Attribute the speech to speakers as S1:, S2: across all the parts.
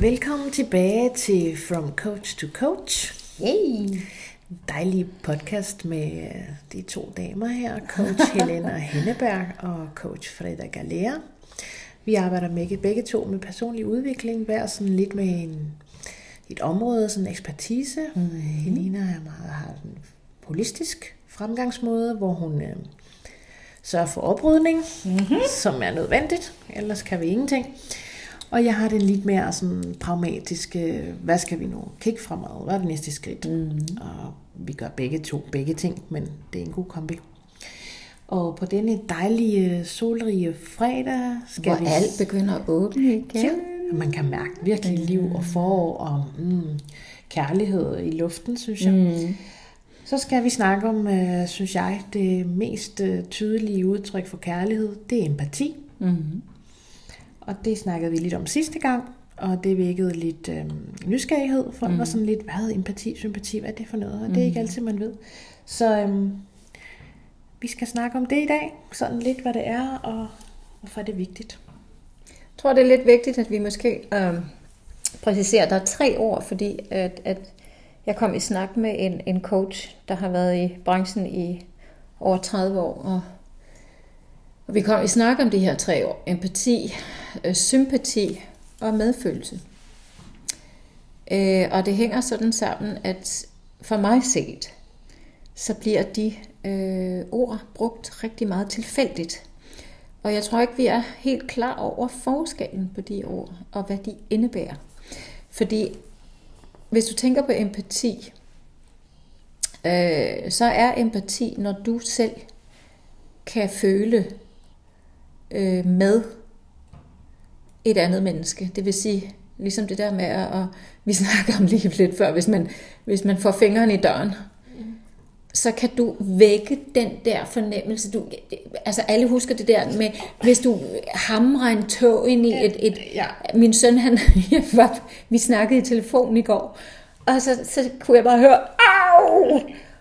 S1: Velkommen tilbage til From Coach to Coach.
S2: Yay!
S1: Dejlig podcast med øh, de to damer her, coach Helena Henneberg og coach Freda Galea. Vi arbejder med begge to med personlig udvikling, hver sådan lidt med en, et område, sådan ekspertise. Mm-hmm. Helena er meget, har en holistisk fremgangsmåde, hvor hun øh, sørger for oprydning, mm-hmm. som er nødvendigt, ellers kan vi ingenting. Og jeg har den lidt mere sådan pragmatiske, hvad skal vi nu kigge fremad, hvad er det næste skridt? Mm. Og vi gør begge to, begge ting, men det er en god kombi. Og på denne dejlige, solrige fredag
S2: skal Hvor vi... alt begynder at åbne igen. Ja,
S1: man kan mærke virkelig liv og forår og mm, kærlighed i luften, synes jeg. Mm. Så skal vi snakke om, øh, synes jeg, det mest øh, tydelige udtryk for kærlighed, det er empati. Mm. Og det snakkede vi lidt om sidste gang, og det vækkede lidt øh, nysgerrighed. Folk mm. var sådan lidt, hvad empati, sympati, hvad er det for noget? Og det er ikke mm. altid, man ved. Så øh, vi skal snakke om det i dag, sådan lidt, hvad det er, og hvorfor det er vigtigt.
S2: Jeg tror, det er lidt vigtigt, at vi måske øh, præciserer, der er tre ord, fordi at, at jeg kom i snak med en, en coach, der har været i branchen i over 30 år, og og vi kom i snak om de her tre år. Empati, øh, sympati og medfølelse. Øh, og det hænger sådan sammen, at for mig set, så bliver de øh, ord brugt rigtig meget tilfældigt. Og jeg tror ikke, vi er helt klar over forskellen på de ord, og hvad de indebærer. Fordi hvis du tænker på empati, øh, så er empati, når du selv kan føle øh, med et andet menneske. Det vil sige, ligesom det der med at, at vi snakker om lige lidt før, hvis man, hvis man får fingeren i døren, så kan du vække den der fornemmelse. Du, altså alle husker det der med, hvis du hamrer en tog ind i et... et ja. Min søn, han, var, vi snakkede i telefon i går, og så, så kunne jeg bare høre, Au!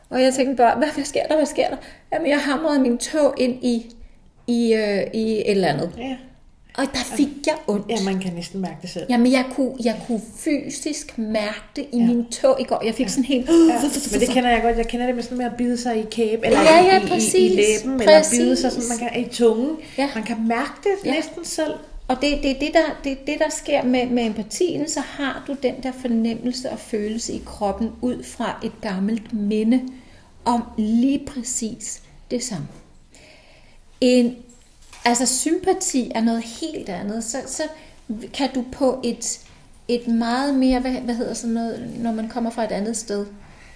S2: Og jeg tænkte bare, hvad, hvad sker der, hvad sker der? Jamen, jeg hamrede min tog ind i i, øh, i et eller andet. Ja. Og der fik jeg ondt.
S1: Ja, man kan næsten mærke det selv.
S2: Jamen, jeg kunne, jeg kunne fysisk mærke det i ja. min tog i går. Jeg fik ja. sådan helt... Ja.
S1: Men det kender jeg godt. Jeg kender det med sådan med at bide sig i kæbe,
S2: eller ja, ja, præcis. i,
S1: i, læben, præcis. eller bide sig sådan, man kan, i tungen. Ja. Man kan mærke det ja. næsten selv.
S2: Og det, det, det, der, det, det, der sker med, med empatien, så har du den der fornemmelse og følelse i kroppen ud fra et gammelt minde om lige præcis det samme. En, altså sympati er noget helt andet. Så, så kan du på et, et meget mere, hvad, hvad hedder sådan noget, når man kommer fra et andet sted,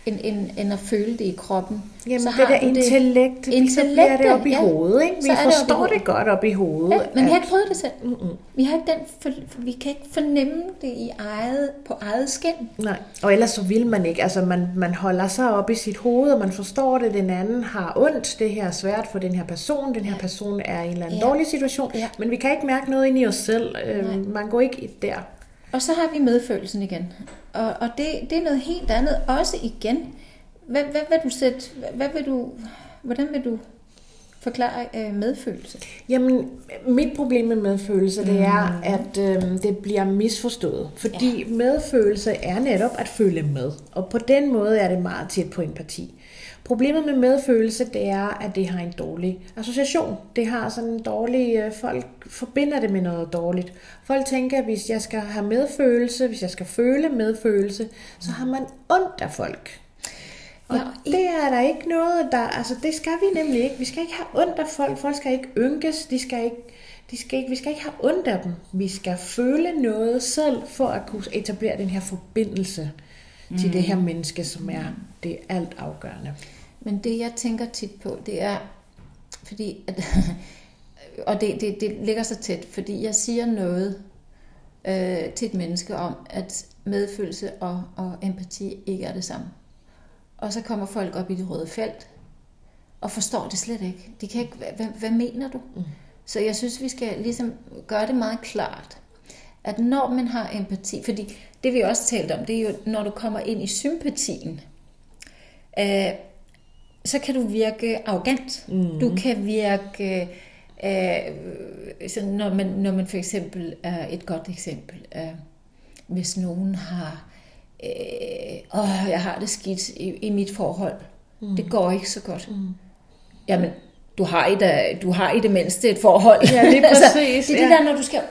S2: end, end, end at føle det i kroppen.
S1: Jamen så det der intellekt, det, intellekt, så bliver det op i ja, hovedet. Ikke? Vi forstår det, det godt op i hovedet. Ja,
S2: men at... vi har ikke prøvet det selv. Mm-mm. Vi, har ikke den for, vi kan ikke fornemme det i eget, på eget skin.
S1: Nej, og ellers så vil man ikke. Altså man, man holder sig op i sit hoved, og man forstår det, den anden har ondt. Det her er svært for den her person. Den her person er i en eller anden ja. dårlig situation. Ja. Men vi kan ikke mærke noget ind i os selv. Nej. Man går ikke der.
S2: Og så har vi medfølelsen igen. Og, og det, det er noget helt andet. Også igen, hvad, hvad vil du sætte, hvad vil du, hvordan vil du forklare øh, medfølelse?
S1: Jamen, mit problem med medfølelse, det er, mm. at øh, det bliver misforstået. Fordi ja. medfølelse er netop at føle med. Og på den måde er det meget tæt på empati. Problemet med medfølelse, det er, at det har en dårlig association. Det har sådan en dårlig, øh, folk forbinder det med noget dårligt. Folk tænker, at hvis jeg skal have medfølelse, hvis jeg skal føle medfølelse, så har man ondt af folk. Og ja, det er der ikke noget, der, altså det skal vi nemlig ikke. Vi skal ikke have ondt af folk. Folk skal ikke ynkes. De skal ikke, de skal ikke, vi skal ikke have ondt af dem. Vi skal føle noget selv for at kunne etablere den her forbindelse mm. til det her menneske, som er det alt afgørende.
S2: Men det jeg tænker tit på, det er, fordi, at, og det, det, det ligger så tæt, fordi jeg siger noget øh, til et menneske om, at medfølelse og, og empati ikke er det samme. Og så kommer folk op i det røde felt, og forstår det slet ikke. De kan ikke, hvad, hvad mener du? Mm. Så jeg synes, vi skal ligesom gøre det meget klart, at når man har empati, fordi det vi også talt om, det er jo, når du kommer ind i sympatien, øh, så kan du virke arrogant. Mm. Du kan virke, øh, så når, man, når man for eksempel er et godt eksempel, øh, hvis nogen har, øh, åh, jeg har det skidt i, i mit forhold. Mm. Det går ikke så godt. Mm. Jamen, du har, i det, du har i det mindste et forhold.
S1: Ja, lige
S2: altså,
S1: præcis.
S2: det er det
S1: ja.
S2: der, når du skal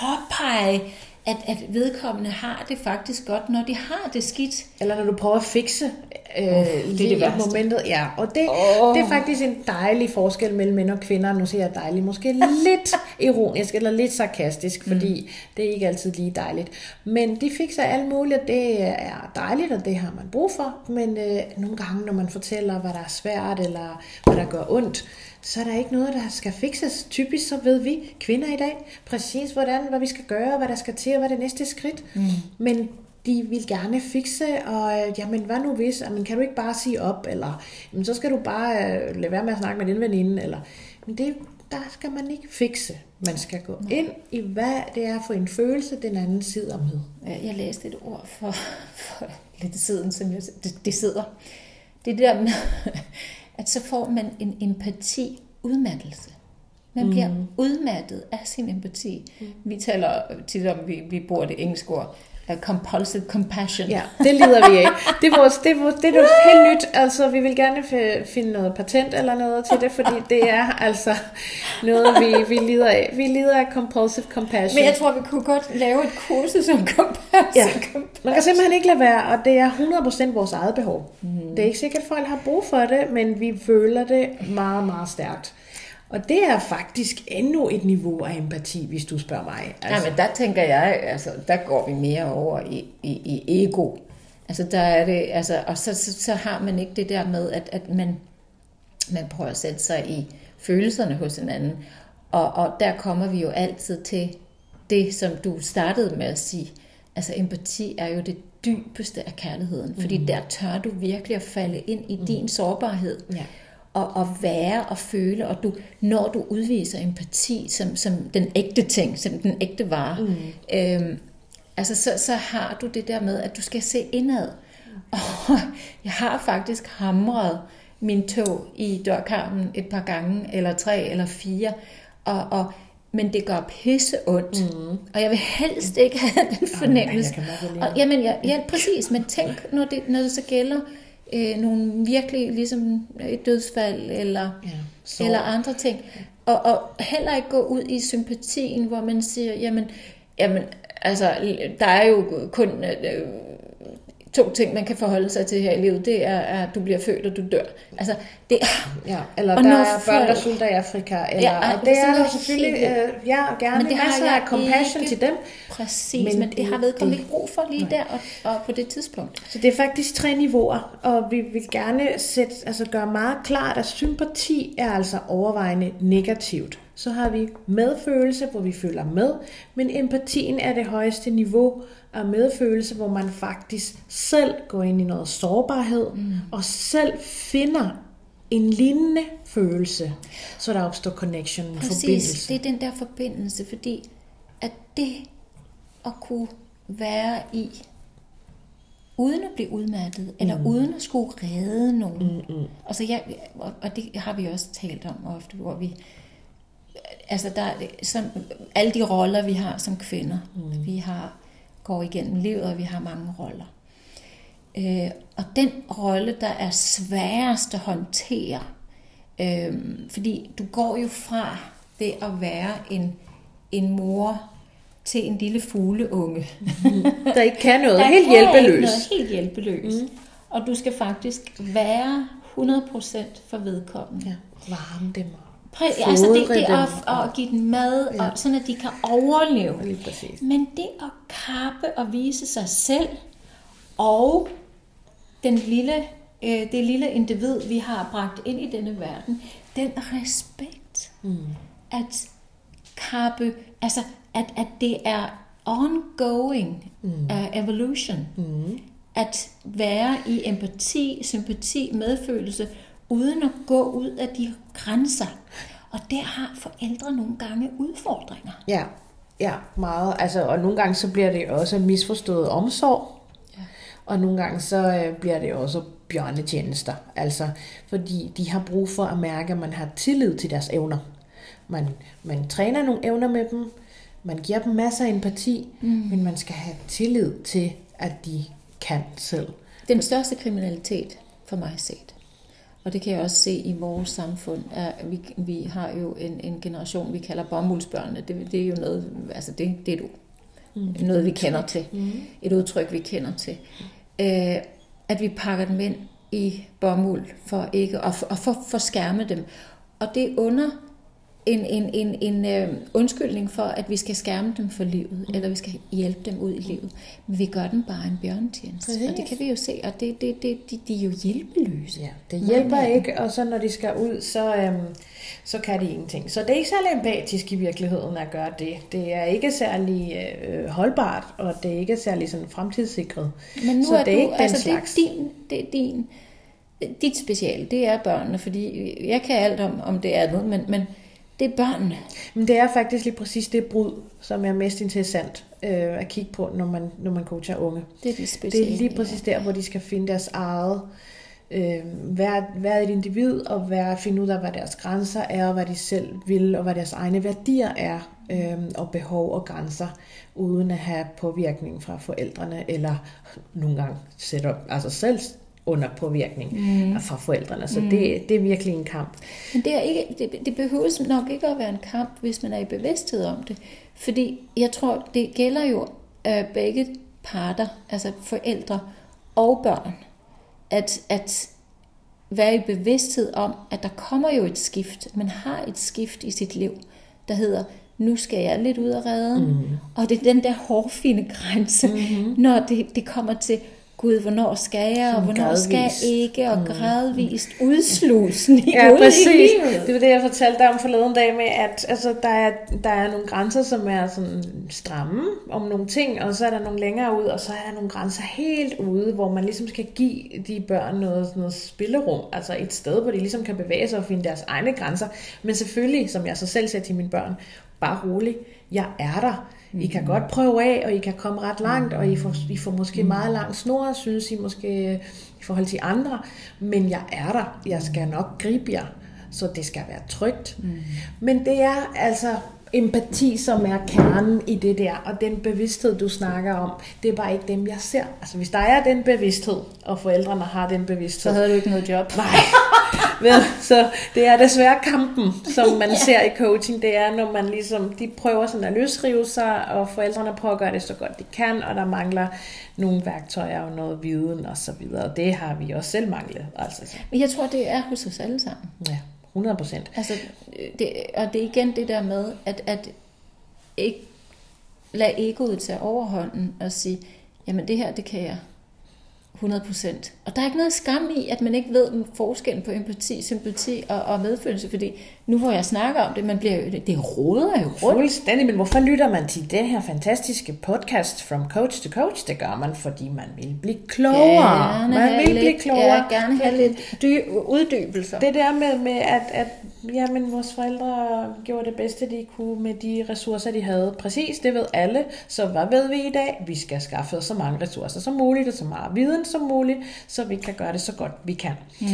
S2: påpege, at, at vedkommende har det faktisk godt, når de har det skidt.
S1: Eller når du prøver at fikse øh,
S2: det er
S1: lige
S2: det værste.
S1: momentet. Ja, og det,
S2: Åh.
S1: det er faktisk en dejlig forskel mellem mænd og kvinder. Nu siger jeg dejlig, måske lidt ironisk eller lidt sarkastisk, fordi mm. det er ikke altid lige dejligt. Men de fikser alt muligt, og det er dejligt, og det har man brug for. Men øh, nogle gange, når man fortæller, hvad der er svært, eller hvad der gør ondt, så er der ikke noget, der skal fikses. Typisk så ved vi, kvinder i dag, præcis hvordan, hvad vi skal gøre, hvad der skal til, og hvad er det næste skridt. Mm. Men de vil gerne fikse, og øh, jamen, hvad nu hvis, jamen, kan du ikke bare sige op, eller jamen, så skal du bare øh, lade være med at snakke med din veninde, eller, men det, der skal man ikke fikse. Man skal gå ind i, hvad det er for en følelse, den anden sidder med.
S2: Jeg jeg læste et ord for, for lidt siden, som jeg, det, det sidder. Det er det der med, at så får man en empati udmattelse. Man bliver mm. udmattet af sin empati. Mm. Vi taler tit om, vi, vi bruger det engelske ord, uh, compulsive compassion.
S1: Ja, det lider vi af. Det er, vores, det, er, vores, det er noget helt nyt. Altså, vi vil gerne finde noget patent eller noget til det, fordi det er altså noget, vi, vi lider af. Vi lider af compulsive compassion.
S2: Men jeg tror, vi kunne godt lave et kursus om compassion.
S1: Ja. Man kan simpelthen ikke lade være, og det er 100% vores eget behov. Mm. Det er ikke sikkert, at folk har brug for det, men vi føler det meget, meget stærkt. Og det er faktisk endnu et niveau af empati, hvis du spørger mig.
S2: Altså. Ja, men der tænker jeg, altså, der går vi mere over i, i, i ego. Altså, der er det, altså, og så, så, så har man ikke det der med, at, at man, man prøver at sætte sig i følelserne hos hinanden. Og, og der kommer vi jo altid til det, som du startede med at sige. Altså, empati er jo det dybeste af kærligheden. Fordi mm. der tør du virkelig at falde ind i mm. din sårbarhed.
S1: Ja
S2: og, og være og føle, og du, når du udviser empati som, som den ægte ting, som den ægte vare, mm. øhm, altså så, så har du det der med, at du skal se indad. Og jeg har faktisk hamret min tog i dørkarmen et par gange, eller tre, eller fire, og, og men det gør pisse ondt. Mm. Og jeg vil helst ikke have den fornemmelse.
S1: Oh,
S2: og, jamen, ja, ja, præcis, men tænk, når det, når det så gælder øh, nogle virkelig ligesom et dødsfald eller,
S1: ja,
S2: eller andre ting. Og, og heller ikke gå ud i sympatien, hvor man siger, jamen, jamen altså, der er jo kun øh, to ting, man kan forholde sig til her i livet. Det er, at du bliver født, og du dør. Altså, det,
S1: ja, eller der er børn, der sulter i Afrika. Eller,
S2: ja,
S1: og det er der selvfølgelig, øh, ja, gerne
S2: men det
S1: masser
S2: har
S1: af compassion
S2: ikke,
S1: til dem.
S2: Præcis, men, men det, det har vedkommende ikke brug for lige nej. der og, og på det tidspunkt.
S1: Så det er faktisk tre niveauer, og vi vil gerne sætte, altså gøre meget klart, at sympati er altså overvejende negativt. Så har vi medfølelse, hvor vi føler med, men empatien er det højeste niveau af medfølelse, hvor man faktisk selv går ind i noget sårbarhed, mm. og selv finder en lignende følelse, så der opstår connection,
S2: Præcis,
S1: forbindelse.
S2: det er den der forbindelse, fordi at det at kunne være i, uden at blive udmattet, eller mm. uden at skulle redde nogen.
S1: Mm-mm.
S2: Altså, jeg, og det har vi også talt om ofte, hvor vi, altså der, som, alle de roller, vi har som kvinder, mm. vi har går igennem livet, og vi har mange roller. Øh, og den rolle, der er sværest at håndtere, øh, fordi du går jo fra det at være en, en mor til en lille fugleunge.
S1: der ikke kan noget,
S2: der
S1: helt
S2: kan
S1: hjælpeløs.
S2: Noget helt hjælpeløs. Mm. Og du skal faktisk være 100% for vedkommende.
S1: Ja, varme dem
S2: Præ- altså det, det at, at give dem mad, ja. og sådan at de kan overleve.
S1: Lige præcis.
S2: Men det at kappe og vise sig selv, og den lille, øh, det lille individ, vi har bragt ind i denne verden, den respekt, mm. at kappe, altså at, at det er ongoing mm. uh, evolution, mm. at være i empati, sympati, medfølelse, uden at gå ud af de grænser. Og der har forældre nogle gange udfordringer.
S1: Ja, ja meget. Altså, og nogle gange så bliver det også misforstået omsorg. Ja. Og nogle gange så øh, bliver det også bjørnetjenester. Altså, fordi de har brug for at mærke, at man har tillid til deres evner. Man, man træner nogle evner med dem, Man giver dem masser af empati, mm. men man skal have tillid til, at de kan selv.
S2: Den største kriminalitet for mig set, og det kan jeg også se i vores samfund, er, vi, vi har jo en, en generation, vi kalder bomuldsbørnene. Det, det er jo noget, altså det, det er et, mm. noget, vi kender til. Mm. Et udtryk, vi kender til. Øh, at vi pakker dem ind i bomuld for ikke at for, for, for skærme dem. Og det under en, en, en, en øh, undskyldning for, at vi skal skærme dem for livet, mm. eller vi skal hjælpe dem ud i livet. Men vi gør dem bare en bjørnetjeneste. Præcis. Og det kan vi jo se, og det, det, det, de, de er jo hjælpeløse.
S1: Ja, det hjælper ikke, og så når de skal ud, så, øhm, så kan de ingenting. Så det er ikke særlig empatisk i virkeligheden at gøre det. Det er ikke særlig øh, holdbart, og det er ikke særlig sådan fremtidssikret.
S2: Men nu
S1: så
S2: er
S1: det er
S2: du,
S1: ikke den
S2: altså
S1: slags.
S2: det er din, det er din, dit speciale, det er børnene, fordi jeg kan alt om, om det andet, men, men det er børnene.
S1: Men det er faktisk lige præcis det brud, som er mest interessant øh, at kigge på, når man, når man coacher unge.
S2: Det er det.
S1: Det er lige præcis der, hvor de skal finde deres eget, øh, være, være et individ, og være, finde ud af, hvad deres grænser er, og hvad de selv vil, og hvad deres egne værdier er, øh, og behov og grænser, uden at have påvirkning fra forældrene, eller nogle gange sætte altså selv under påvirkning mm. fra forældrene. Så mm. det, det er virkelig en kamp.
S2: Men det, er ikke, det, det behøves nok ikke at være en kamp, hvis man er i bevidsthed om det. Fordi jeg tror, det gælder jo øh, begge parter, altså forældre og børn, at, at være i bevidsthed om, at der kommer jo et skift. Man har et skift i sit liv, der hedder, nu skal jeg lidt ud af redden. Mm. Og det er den der hårfine grænse, mm-hmm. når det, det kommer til, gud, hvornår skal jeg, og hvornår gradvist. skal jeg ikke, og gradvist udslusning
S1: Ja,
S2: ud
S1: præcis.
S2: i livet.
S1: Det var det, jeg fortalte dig om forleden dag med, at altså, der, er, der er nogle grænser, som er sådan stramme om nogle ting, og så er der nogle længere ud, og så er der nogle grænser helt ude, hvor man ligesom skal give de børn noget, noget spillerum, altså et sted, hvor de ligesom kan bevæge sig og finde deres egne grænser. Men selvfølgelig, som jeg så selv sagde til mine børn, bare rolig, jeg er der. I kan godt prøve af, og I kan komme ret langt, og I får, I får måske meget lang snor, synes I måske i forhold til andre, men jeg er der. Jeg skal nok gribe jer, så det skal være trygt. Mm. Men det er altså empati, som er kernen i det der, og den bevidsthed, du snakker om, det er bare ikke dem, jeg ser. Altså hvis der er den bevidsthed, og forældrene har den bevidsthed,
S2: Så havde du ikke noget job.
S1: Nej. Vel, så det er desværre kampen, som man ja. ser i coaching. Det er, når man ligesom, de prøver sådan at løsrive sig, og forældrene prøver at gøre det så godt de kan, og der mangler nogle værktøjer og noget viden og så videre. Og det har vi også selv manglet. Altså.
S2: Men jeg tror, det er hos os alle sammen.
S1: Ja, 100 procent.
S2: Altså, det, og det er igen det der med, at, at ikke lade egoet tage overhånden og sige, jamen det her, det kan jeg 100%. Og der er ikke noget skam i, at man ikke ved forskellen på empati, sympati og, og medfølelse, fordi nu hvor jeg snakker om det, man bliver det råder jo rundt.
S1: Fuldstændig, men hvorfor lytter man til det her fantastiske podcast From Coach to Coach? Det gør man, fordi man vil blive klogere.
S2: Gerne
S1: man vil blive
S2: lidt,
S1: klogere.
S2: Ja, gerne have lidt dy, uddybelser.
S1: Det der med, med at, at jamen, vores forældre gjorde det bedste, de kunne med de ressourcer, de havde. Præcis, det ved alle. Så hvad ved vi i dag? Vi skal skaffe så mange ressourcer som muligt, og så meget viden som muligt, så vi kan gøre det så godt vi kan. Mm.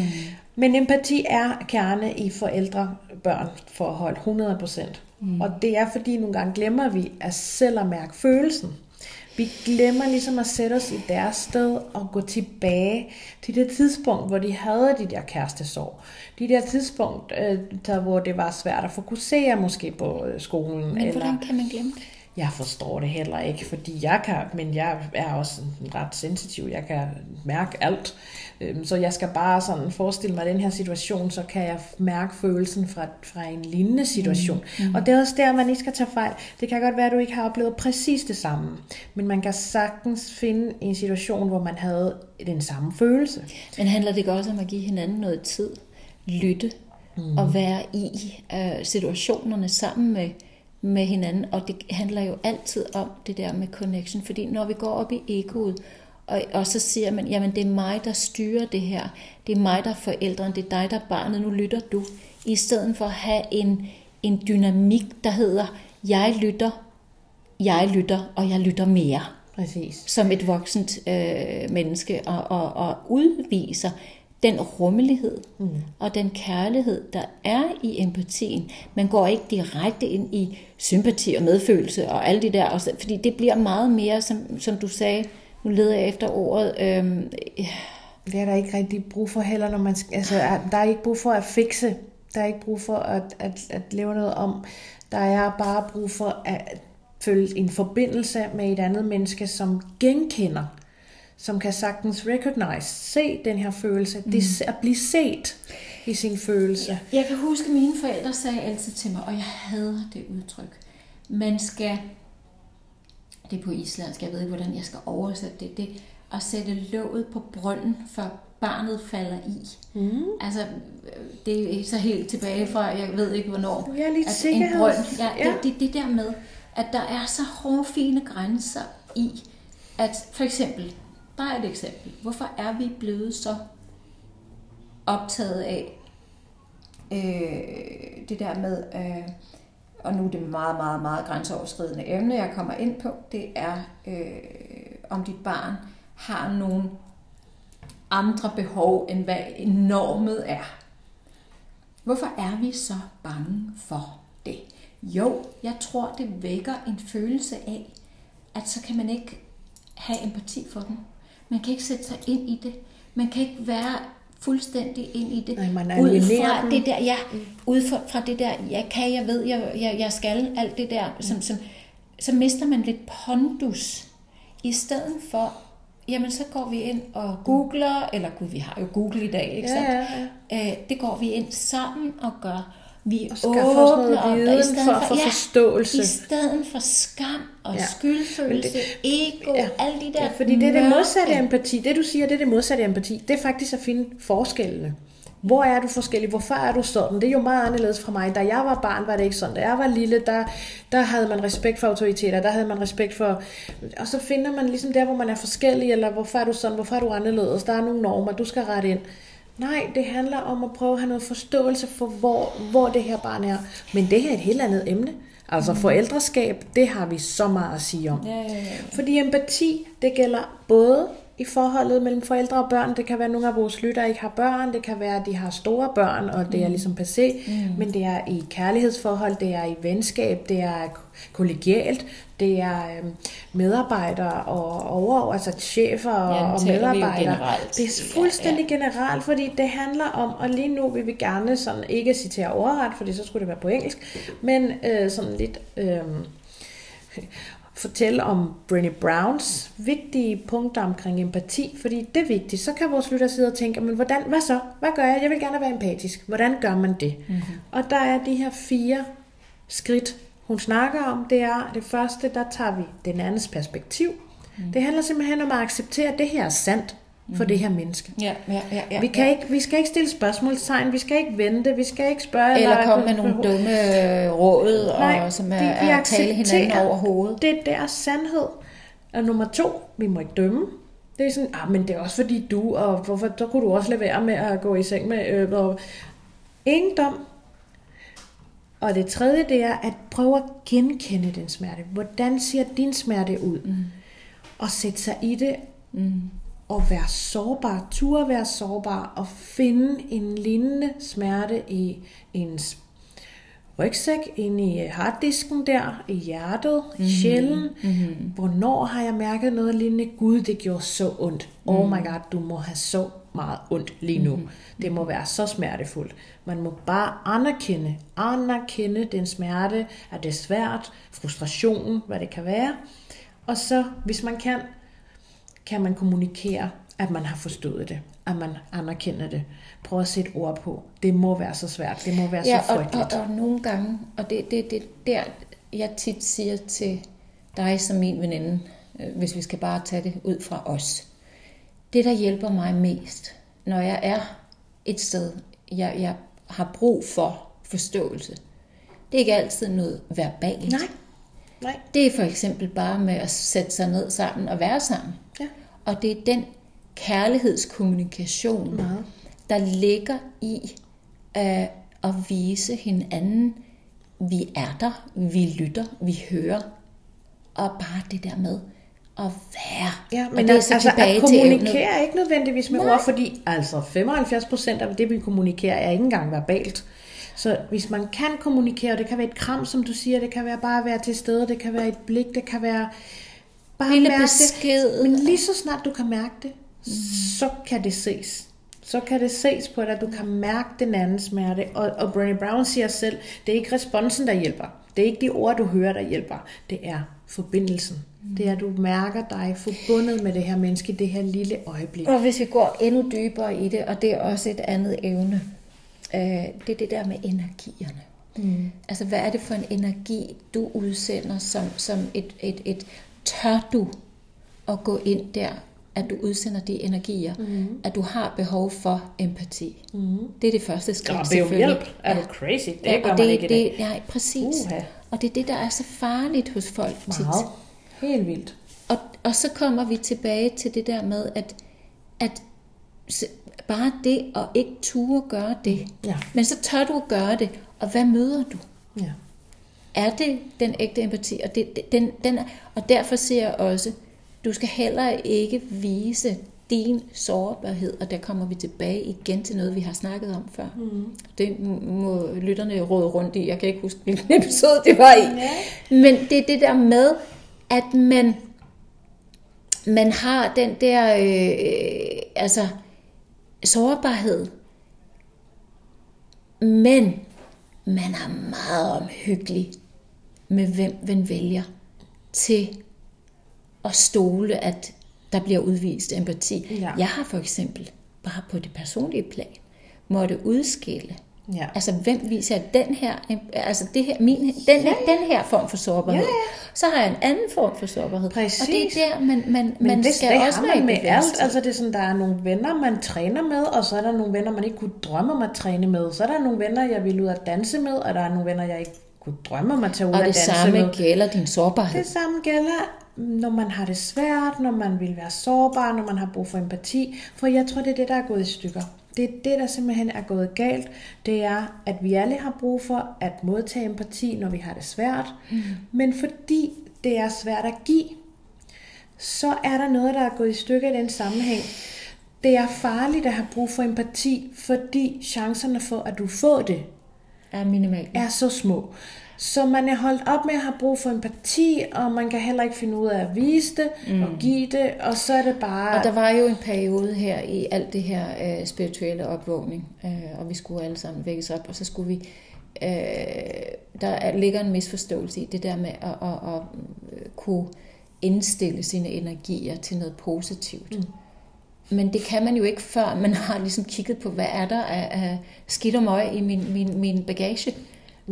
S1: Men empati er kerne i forældre-børn forhold 100%. Mm. Og det er fordi nogle gange glemmer vi at selv at mærke følelsen. Vi glemmer ligesom at sætte os i deres sted og gå tilbage til det tidspunkt, hvor de havde de der kærestesorg. De der tidspunkt, øh, der, hvor det var svært at fokusere måske på øh, skolen.
S2: Men
S1: eller,
S2: hvordan kan man glemme det?
S1: Jeg forstår det heller ikke, fordi jeg kan, men jeg er også ret sensitiv, jeg kan mærke alt. Øhm, Så jeg skal bare sådan forestille mig den her situation, så kan jeg mærke følelsen fra, fra en lignende situation. Mm. Mm. Og det er også der, man ikke skal tage fejl. Det kan godt være, at du ikke har oplevet præcis det samme, men man kan sagtens finde en situation, hvor man havde den samme følelse.
S2: Men handler det ikke også om at give hinanden noget tid, lytte mm. og være i øh, situationerne sammen med med hinanden, og det handler jo altid om det der med connection, fordi når vi går op i egoet, og, og så siger man, jamen det er mig, der styrer det her, det er mig, der er forældren, det er dig, der er barnet, nu lytter du, i stedet for at have en, en dynamik, der hedder, jeg lytter, jeg lytter, og jeg lytter mere,
S1: Præcis.
S2: som et voksent øh, menneske, og, og, og udviser den rummelighed mm. og den kærlighed, der er i empatien. Man går ikke direkte ind i sympati og medfølelse og alt det der, fordi det bliver meget mere, som, som du sagde, nu leder jeg efter ordet, øhm,
S1: det er der ikke rigtig brug for heller, når man altså, der er ikke brug for at fikse, der er ikke brug for at, at, at lave noget om. Der er bare brug for at følge en forbindelse med et andet menneske, som genkender som kan sagtens recognize, se den her følelse, mm. det, at blive set i sin følelse. Ja.
S2: Jeg kan huske, at mine forældre sagde altid til mig, og jeg hader det udtryk, man skal, det er på islandsk, jeg ved ikke, hvordan jeg skal oversætte det, det at sætte låget på brønden, for barnet falder i. Mm. Altså, det er så helt tilbage fra, jeg ved ikke hvornår.
S1: Jeg er lidt at en brønd,
S2: ja, ja. Det, det, det der med, at der er så hårfine grænser i, at for eksempel, Bare et eksempel. Hvorfor er vi blevet så optaget af øh, det der med, øh, og nu er det meget, meget, meget grænseoverskridende emne, jeg kommer ind på, det er, øh, om dit barn har nogle andre behov, end hvad normet er. Hvorfor er vi så bange for det? Jo, jeg tror, det vækker en følelse af, at så kan man ikke have empati for den. Man kan ikke sætte sig ind i det. Man kan ikke være fuldstændig ind i det.
S1: Nej, man er
S2: ud fra det der, ja, mm. ud fra, fra det der, jeg kan, jeg ved, jeg, jeg, jeg skal, alt det der, mm. som, som, så mister man lidt pondus. I stedet for, jamen så går vi ind og googler, eller gud, vi har jo Google i dag, ikke
S1: ja,
S2: sandt?
S1: Ja, ja.
S2: Øh, det går vi ind sammen og gør. Vi
S1: skaffer os noget viden for at få ja, forståelse.
S2: I stedet for skam og ja. skyldfølelse, det, ego, ja, alle de der Ja,
S1: fordi det er det modsatte af empati. Det du siger, det er det modsatte af empati. Det er faktisk at finde forskellene. Hvor er du forskellig? Hvorfor er du sådan? Det er jo meget anderledes fra mig. Da jeg var barn, var det ikke sådan. Da jeg var lille, der, der havde man respekt for autoriteter. Der havde man respekt for... Og så finder man ligesom der, hvor man er forskellig, eller hvorfor er du sådan? Hvorfor er du anderledes? Der er nogle normer, du skal rette ind. Nej, det handler om at prøve at have noget forståelse for, hvor, hvor det her barn er. Men det her er et helt andet emne. Altså mm. forældreskab, det har vi så meget at sige om.
S2: Ja, ja, ja.
S1: Fordi empati, det gælder både i forholdet mellem forældre og børn. Det kan være, at nogle af vores lytter ikke har børn. Det kan være, at de har store børn, og det er mm. ligesom passé. Mm. Men det er i kærlighedsforhold, det er i venskab, det er kollegialt, det er øhm, medarbejdere og over, altså chefer
S2: ja,
S1: og medarbejdere. Det er fuldstændig ja, ja. generelt, fordi det handler om, og lige nu vil vi gerne sådan, ikke citere overret, fordi så skulle det være på engelsk, men øh, sådan lidt... Øh, fortælle om Brené Browns vigtige punkter omkring empati, fordi det er vigtigt. Så kan vores lytter sidde og tænke, men hvordan, hvad så? Hvad gør jeg? Jeg vil gerne være empatisk. Hvordan gør man det? Mm-hmm. Og der er de her fire skridt, hun snakker om. Det er det første, der tager vi den andens perspektiv. Mm. Det handler simpelthen om at acceptere, at det her er sandt for mm. det her menneske.
S2: Ja, ja, ja, ja,
S1: vi, kan
S2: ja.
S1: Ikke, vi skal ikke stille spørgsmålstegn, vi skal ikke vente, vi skal ikke spørge...
S2: Eller komme med nogle dumme råd, Nej, og, som er, vi, vi er at tale hinanden over hovedet.
S1: Det er deres sandhed. Og nummer to, vi må ikke dømme. Det er sådan, ah, men det er også fordi du, og hvorfor, så kunne du også lade være med at gå i seng med... Øh, og, ingen dom. Og det tredje, det er at prøve at genkende den smerte. Hvordan ser din smerte ud? Mm. Og sætte sig i det. Mm at være sårbar, turde være sårbar og finde en lignende smerte i ens rygsæk, ind i harddisken der, i hjertet, mm-hmm. i sjælen. Mm-hmm. Hvornår har jeg mærket noget lignende? Gud, det gjorde så ondt. Mm. Oh my god, du må have så meget ondt lige nu. Mm-hmm. Det må være så smertefuldt. Man må bare anerkende, anerkende den smerte, at det er svært, frustrationen, hvad det kan være. Og så, hvis man kan, kan man kommunikere, at man har forstået det, at man anerkender det. Prøv at sætte ord på. Det må være så svært, det må være ja, så frygteligt.
S2: Og, og, og nogle gange, og det, det, det der, jeg tit siger til dig som min veninde, øh, hvis vi skal bare tage det ud fra os. Det, der hjælper mig mest, når jeg er et sted, jeg, jeg har brug for forståelse, det er ikke altid noget verbalt.
S1: Nej. Nej.
S2: Det er for eksempel bare med at sætte sig ned sammen og være sammen. Og det er den kærlighedskommunikation, ja. der ligger i uh, at vise hinanden, vi er der, vi lytter, vi hører. Og bare det der med at være.
S1: Ja,
S2: og
S1: men
S2: det er
S1: at,
S2: så
S1: altså,
S2: tilbage
S1: at
S2: til
S1: kommunikere er ikke nødvendigvis med
S2: Nej.
S1: ord, fordi altså 75 procent af det, vi kommunikerer, er ikke engang verbalt. Så hvis man kan kommunikere, og det kan være et kram, som du siger, det kan være bare at være til stede, det kan være et blik, det kan være bare
S2: Lille
S1: mærke
S2: besked.
S1: det. Men lige så snart du kan mærke det, mm. så kan det ses. Så kan det ses på dig, at du kan mærke den andens smerte. Og, og Brené Brown siger selv, det er ikke responsen, der hjælper. Det er ikke de ord, du hører, der hjælper. Det er forbindelsen. Mm. Det er, at du mærker dig forbundet med det her menneske i det her lille øjeblik.
S2: Og hvis vi går endnu dybere i det, og det er også et andet evne, øh, det er det der med energierne. Mm. Altså, hvad er det for en energi, du udsender som, som et, et, et tør du at gå ind der, at du udsender de energier, mm. at du har behov for empati. Mm. Det er det første skridt,
S1: Og det er jo
S2: selvfølgelig.
S1: hjælp. Er du crazy? Det
S2: ja,
S1: gør
S2: og
S1: man
S2: det,
S1: ikke i
S2: det,
S1: dag.
S2: Nej, præcis.
S1: Uha.
S2: Og det er det, der er så farligt hos folk tit.
S1: Meget. Helt vildt.
S2: Og, og så kommer vi tilbage til det der med, at, at bare det at ikke ture gøre det,
S1: Ja.
S2: men så tør du at gøre det, og hvad møder du?
S1: Ja.
S2: Er det den ægte empati? Og, det, den, den, og derfor siger jeg også, du skal heller ikke vise din sårbarhed, og der kommer vi tilbage igen til noget, vi har snakket om før. Mm. Det må lytterne råde rundt i. Jeg kan ikke huske, hvilken episode det var i.
S1: Ja.
S2: Men det er det der med, at man, man har den der øh, altså sårbarhed, men man er meget omhyggelig med, hvem man vælger til at stole, at der bliver udvist empati.
S1: Ja.
S2: Jeg har for eksempel, bare på det personlige plan, måtte udskille.
S1: Ja.
S2: Altså, hvem viser jeg den her, altså det her, min, den, ja, den her form for sårbarhed.
S1: Ja, ja.
S2: Så har jeg en anden form for sårbarhed.
S1: Præcis.
S2: Og det er der, man, man,
S1: Men
S2: man
S1: det,
S2: skal
S1: det
S2: også
S1: man med alt. Altså det er sådan, der er nogle venner, man træner med, og så er der nogle venner, man ikke kunne drømme om at træne med. Så er der nogle venner, jeg vil ud at danse med, og der er nogle venner, jeg ikke kunne drømme om at tage ud
S2: Og
S1: at
S2: det
S1: danse
S2: samme
S1: med.
S2: gælder din sårbarhed.
S1: Det samme gælder, når man har det svært, når man vil være sårbar, når man har brug for empati. For jeg tror, det er det, der er gået i stykker. Det er det, der simpelthen er gået galt. Det er, at vi alle har brug for at modtage empati, når vi har det svært. Mm. Men fordi det er svært at give, så er der noget, der er gået i stykker i den sammenhæng. Det er farligt at have brug for empati, fordi chancerne for, at du får det,
S2: Er minimal.
S1: er så små. Så man er holdt op med at have brug for empati, og man kan heller ikke finde ud af at vise det mm. og give det, og så er det bare...
S2: Og der var jo en periode her i alt det her øh, spirituelle opvågning, øh, og vi skulle alle sammen vækkes op, og så skulle vi... Øh, der er- ligger en misforståelse i det der med at, at, at kunne indstille sine energier til noget positivt. Mm. Men det kan man jo ikke, før man har ligesom kigget på, hvad er der af, af skidt og møg i min, min, min bagage.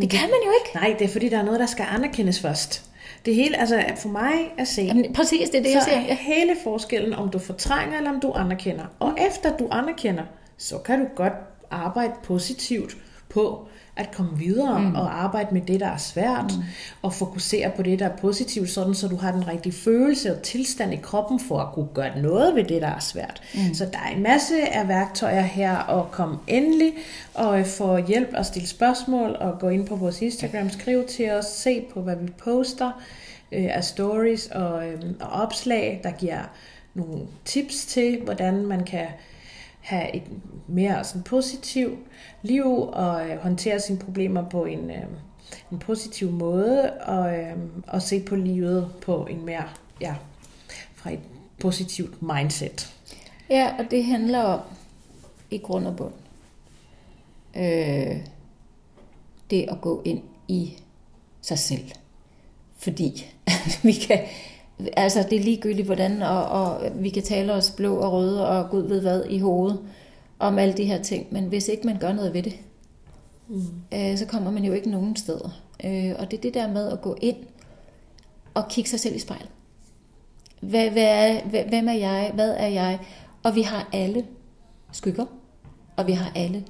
S2: Det kan man jo ikke.
S1: Nej, det er fordi, der er noget, der skal anerkendes først. Det hele, altså for mig at se,
S2: Jamen, præcis, det er det, jeg
S1: så
S2: siger.
S1: er
S2: Ja.
S1: hele forskellen, om du fortrænger eller om du anerkender. Og efter du anerkender, så kan du godt arbejde positivt på at komme videre mm. og arbejde med det, der er svært, mm. og fokusere på det, der er positivt, sådan så du har den rigtige følelse og tilstand i kroppen for at kunne gøre noget ved det, der er svært. Mm. Så der er en masse af værktøjer her, og kom endelig og øh, få hjælp og stille spørgsmål, og gå ind på vores Instagram, skriv til os, se på, hvad vi poster øh, af stories og, øh, og opslag, der giver nogle tips til, hvordan man kan have et mere sådan positivt liv og øh, håndtere sine problemer på en, øh, en positiv måde og, øh, og se på livet på en mere, ja, fra et positivt mindset.
S2: Ja, og det handler om, i grund og bund, øh, det at gå ind i sig selv. Fordi vi kan, altså det er ligegyldigt hvordan, og, og vi kan tale os blå og røde og gud ved hvad i hovedet om alle de her ting, men hvis ikke man gør noget ved det, mm. øh, så kommer man jo ikke nogen steder. Øh, og det er det der med at gå ind og kigge sig selv i spejlet. Hvad, hvad er, hvad- hvem er jeg? Hvad er jeg? Og vi har alle skygger, og vi har alle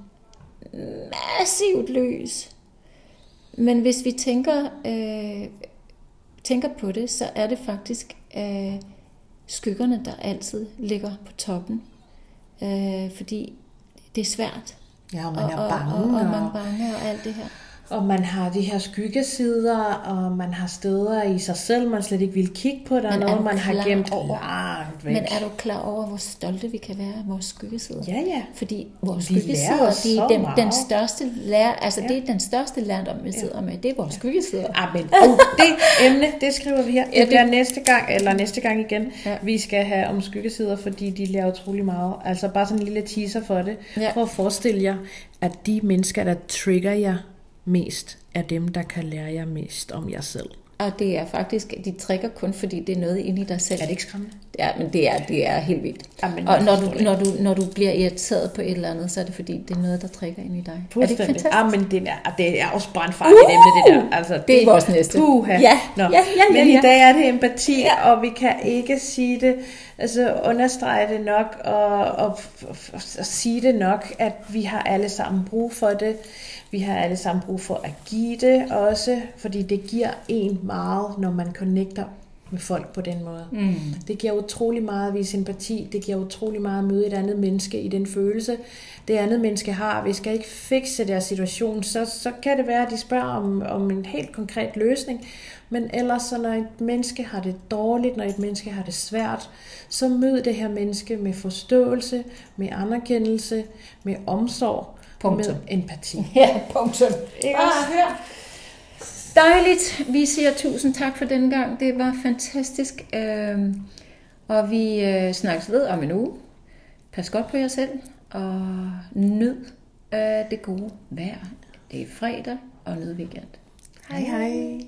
S2: massivt lys. Men hvis vi tænker, øh, tænker på det, så er det faktisk øh, skyggerne, der altid ligger på toppen. Øh, fordi det er svært.
S1: Ja, og man
S2: og,
S1: er
S2: og,
S1: bange.
S2: og, og man er
S1: og,
S2: bange og alt det her.
S1: Og man har de her skyggesider, og man har steder i sig selv, man slet ikke vil kigge på. Der er noget, man har gemt
S2: over-
S1: væk.
S2: Men er du klar over, hvor stolte vi kan være af vores skyggesider?
S1: Ja, ja.
S2: Fordi vores
S1: lærer
S2: skyggesider, det er
S1: så
S2: den, største lærer, altså
S1: Ja.
S2: det er den største lærdom, vi sidder med. Det er vores skyggesider.
S1: Ah, men oh, det emne, det skriver vi her. Det
S2: Ja, det-
S1: bliver næste gang, eller næste gang igen,
S2: Ja.
S1: vi skal have om skyggesider, fordi de lærer utrolig meget. Altså bare sådan en lille teaser for det.
S2: Ja.
S1: Prøv at forestille jer, at de mennesker, der trigger jer mest, er dem, der kan lære jer mest om jer selv.
S2: Og det er faktisk, de trækker kun, fordi det er noget inde i dig selv.
S1: Er det ikke skræmmende?
S2: Ja, men det er, det er helt vildt.
S1: Jamen,
S2: og når du,
S1: det.
S2: når, du, når du bliver irriteret på et eller andet, så er det fordi, det er noget, der trækker ind i dig. Er det ikke fantastisk?
S1: Ah, men det er, det er også brandfarligt uh, emne, det der. Altså,
S2: det er vores næste.
S1: Puha.
S2: Ja,
S1: Nå.
S2: ja, ja, ja,
S1: Men
S2: ja.
S1: i dag er det empati, ja. og vi kan ikke sige det, altså understrege det nok, og, og, og, og sige det nok, at vi har alle sammen brug for det. Vi har alle sammen brug for at give det også, fordi det giver en meget, når man connecter med folk på den måde. Mm. Det giver utrolig meget at vise empati, det giver utrolig meget at møde et andet menneske i den følelse, det andet menneske har. Vi skal ikke fikse deres situation, så, så kan det være, at de spørger om, om en helt konkret løsning, men ellers så når et menneske har det dårligt, når et menneske har det svært, så mød det her menneske med forståelse, med anerkendelse, med omsorg,
S2: Punktum.
S1: med empati.
S2: Ja, punktum.
S1: Ikke
S2: Ah,
S1: også?
S2: hør. Dejligt. Vi siger tusind tak for denne gang. Det var fantastisk. Øhm, og vi øh, snakkes ved om en uge. Pas godt på jer selv, og nyd øh, det gode vejr. Det er fredag, og nyd weekend.
S1: Hej hej.